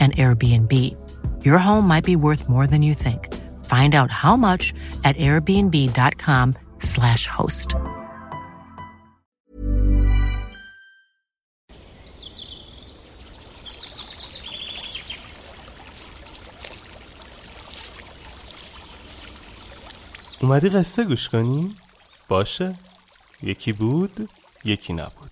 an Airbnb. Your home might be worth more than you think. Find out how much at airbnb.com/slash host. اومدی قصه گوش کنی؟ باشه یکی بود یکی نبود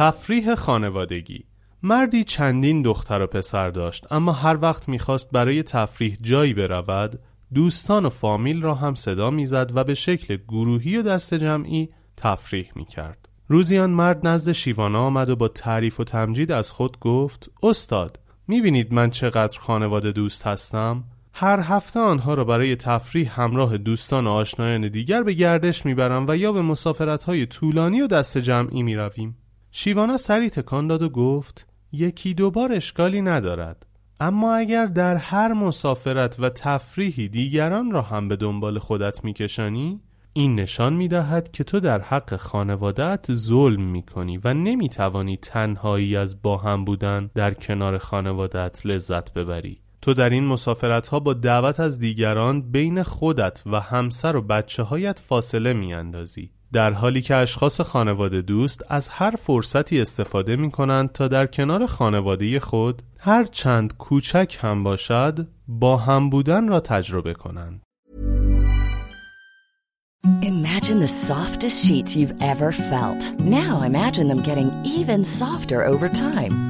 تفریح خانوادگی. مردی چندین دختر و پسر داشت اما هر وقت می‌خواست برای تفریح جایی برود دوستان و فامیل را هم صدا می‌زد و به شکل گروهی و دست جمعی تفریح می‌کرد. روزی آن مرد نزد شیوانا آمد و با تعریف و تمجید از خود گفت استاد می‌بینید من چقدر خانواده دوست هستم؟ هر هفته آنها را برای تفریح همراه دوستان و آشنایان دیگر به گردش می‌برم و یا به مسافرت های طولانی و دست جمعی می‌رویم. شیوانا سری تکان داد و گفت یکی دو بار اشکالی ندارد. اما اگر در هر مسافرت و تفریحی دیگران را هم به دنبال خودت میکشانی این نشان می‌دهد که تو در حق خانوادت ظلم می‌کنی و نمی‌توانی تنهایی از با هم بودن در کنار خانوادت لذت ببری. تو در این مسافرت ها با دعوت از دیگران بین خودت و همسر و بچه هایت فاصله میاندازی. در حالی که اشخاص خانواده دوست از هر فرصتی استفاده می کنند تا در کنار خانواده خود هر چند کوچک هم باشد با هم بودن را تجربه کنند. Imagine the softest sheets you've ever felt. Now imagine them getting even softer over time.